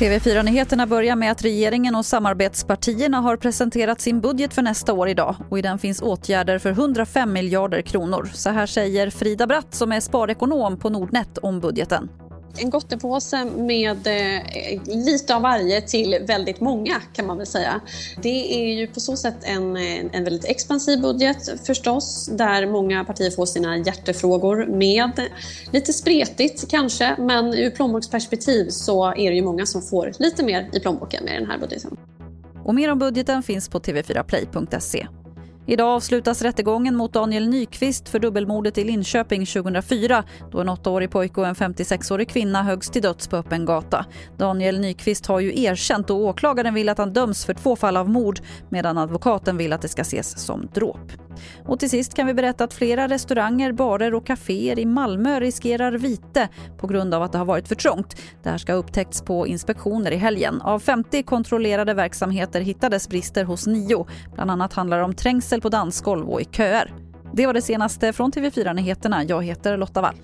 TV4-nyheterna börjar med att regeringen och samarbetspartierna har presenterat sin budget för nästa år idag och i den finns åtgärder för 105 miljarder kronor. Så här säger Frida Bratt som är sparekonom på Nordnet om budgeten. En gottepåse med eh, lite av varje till väldigt många kan man väl säga. Det är ju på så sätt en, eh, en väldigt expansiv budget förstås där många partier får sina hjärtefrågor med. Lite spretigt kanske men ur plånboksperspektiv så är det ju många som får lite mer i plånboken med den här budgeten. Och mer om budgeten finns på tv4play.se. Idag avslutas rättegången mot Daniel Nyqvist för dubbelmordet i Linköping 2004 då en 8-årig pojke och en 56-årig kvinna höggs till döds på öppen gata. Daniel Nyqvist har ju erkänt och åklagaren vill att han döms för två fall av mord medan advokaten vill att det ska ses som dråp. Och till sist kan vi berätta att flera restauranger, barer och kaféer i Malmö riskerar vite på grund av att det har varit för trångt. Det här ska ha upptäckts på inspektioner i helgen. Av 50 kontrollerade verksamheter hittades brister hos nio. Bland annat handlar det om trängsel på dansgolv och i köer. Det var det senaste från TV4 Nyheterna. Jag heter Lotta Wall.